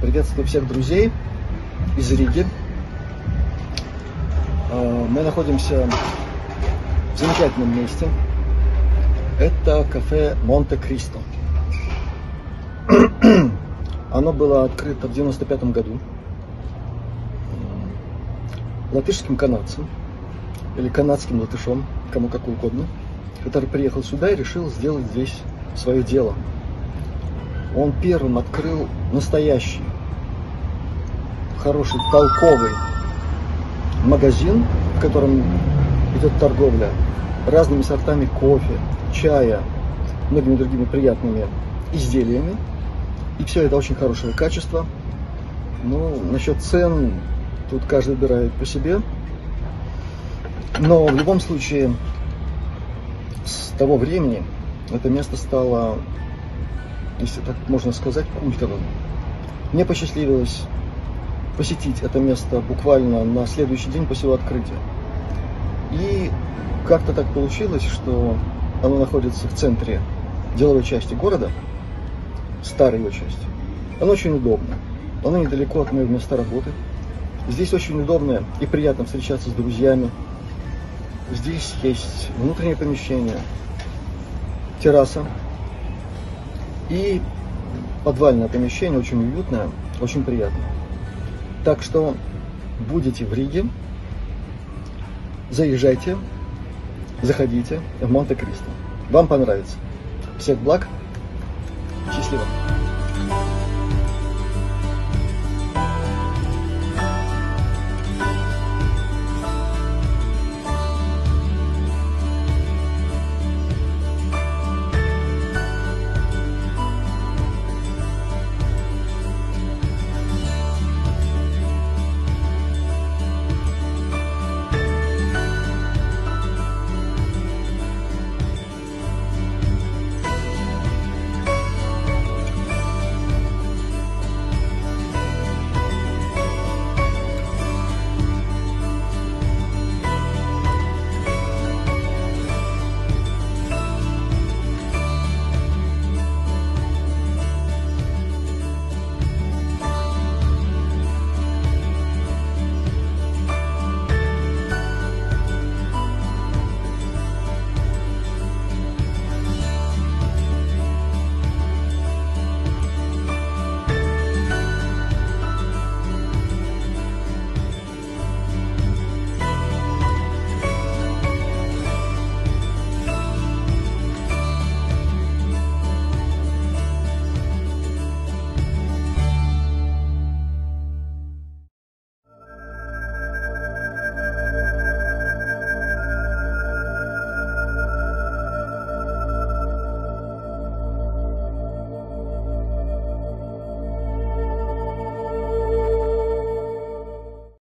Приветствую всех друзей из Риги. А, мы находимся в замечательном месте. Это кафе Монте-Кристо. Оно было открыто в 95 году латышским канадцем или канадским латышом, кому как угодно, который приехал сюда и решил сделать здесь свое дело. Он первым открыл настоящий, хороший, толковый магазин, в котором идет торговля разными сортами кофе, чая, многими другими приятными изделиями. И все это очень хорошего качества. Ну, насчет цен, тут каждый выбирает по себе. Но в любом случае, с того времени это место стало, если так можно сказать, культовым. Мне посчастливилось посетить это место буквально на следующий день после его открытия. И как-то так получилось, что оно находится в центре деловой части города, старой его части. Оно очень удобно. Оно недалеко от моего места работы. Здесь очень удобно и приятно встречаться с друзьями. Здесь есть внутреннее помещение, терраса и подвальное помещение, очень уютное, очень приятное. Так что будете в Риге, заезжайте, заходите в Монте-Кристо. Вам понравится. Всех благ. Счастливо.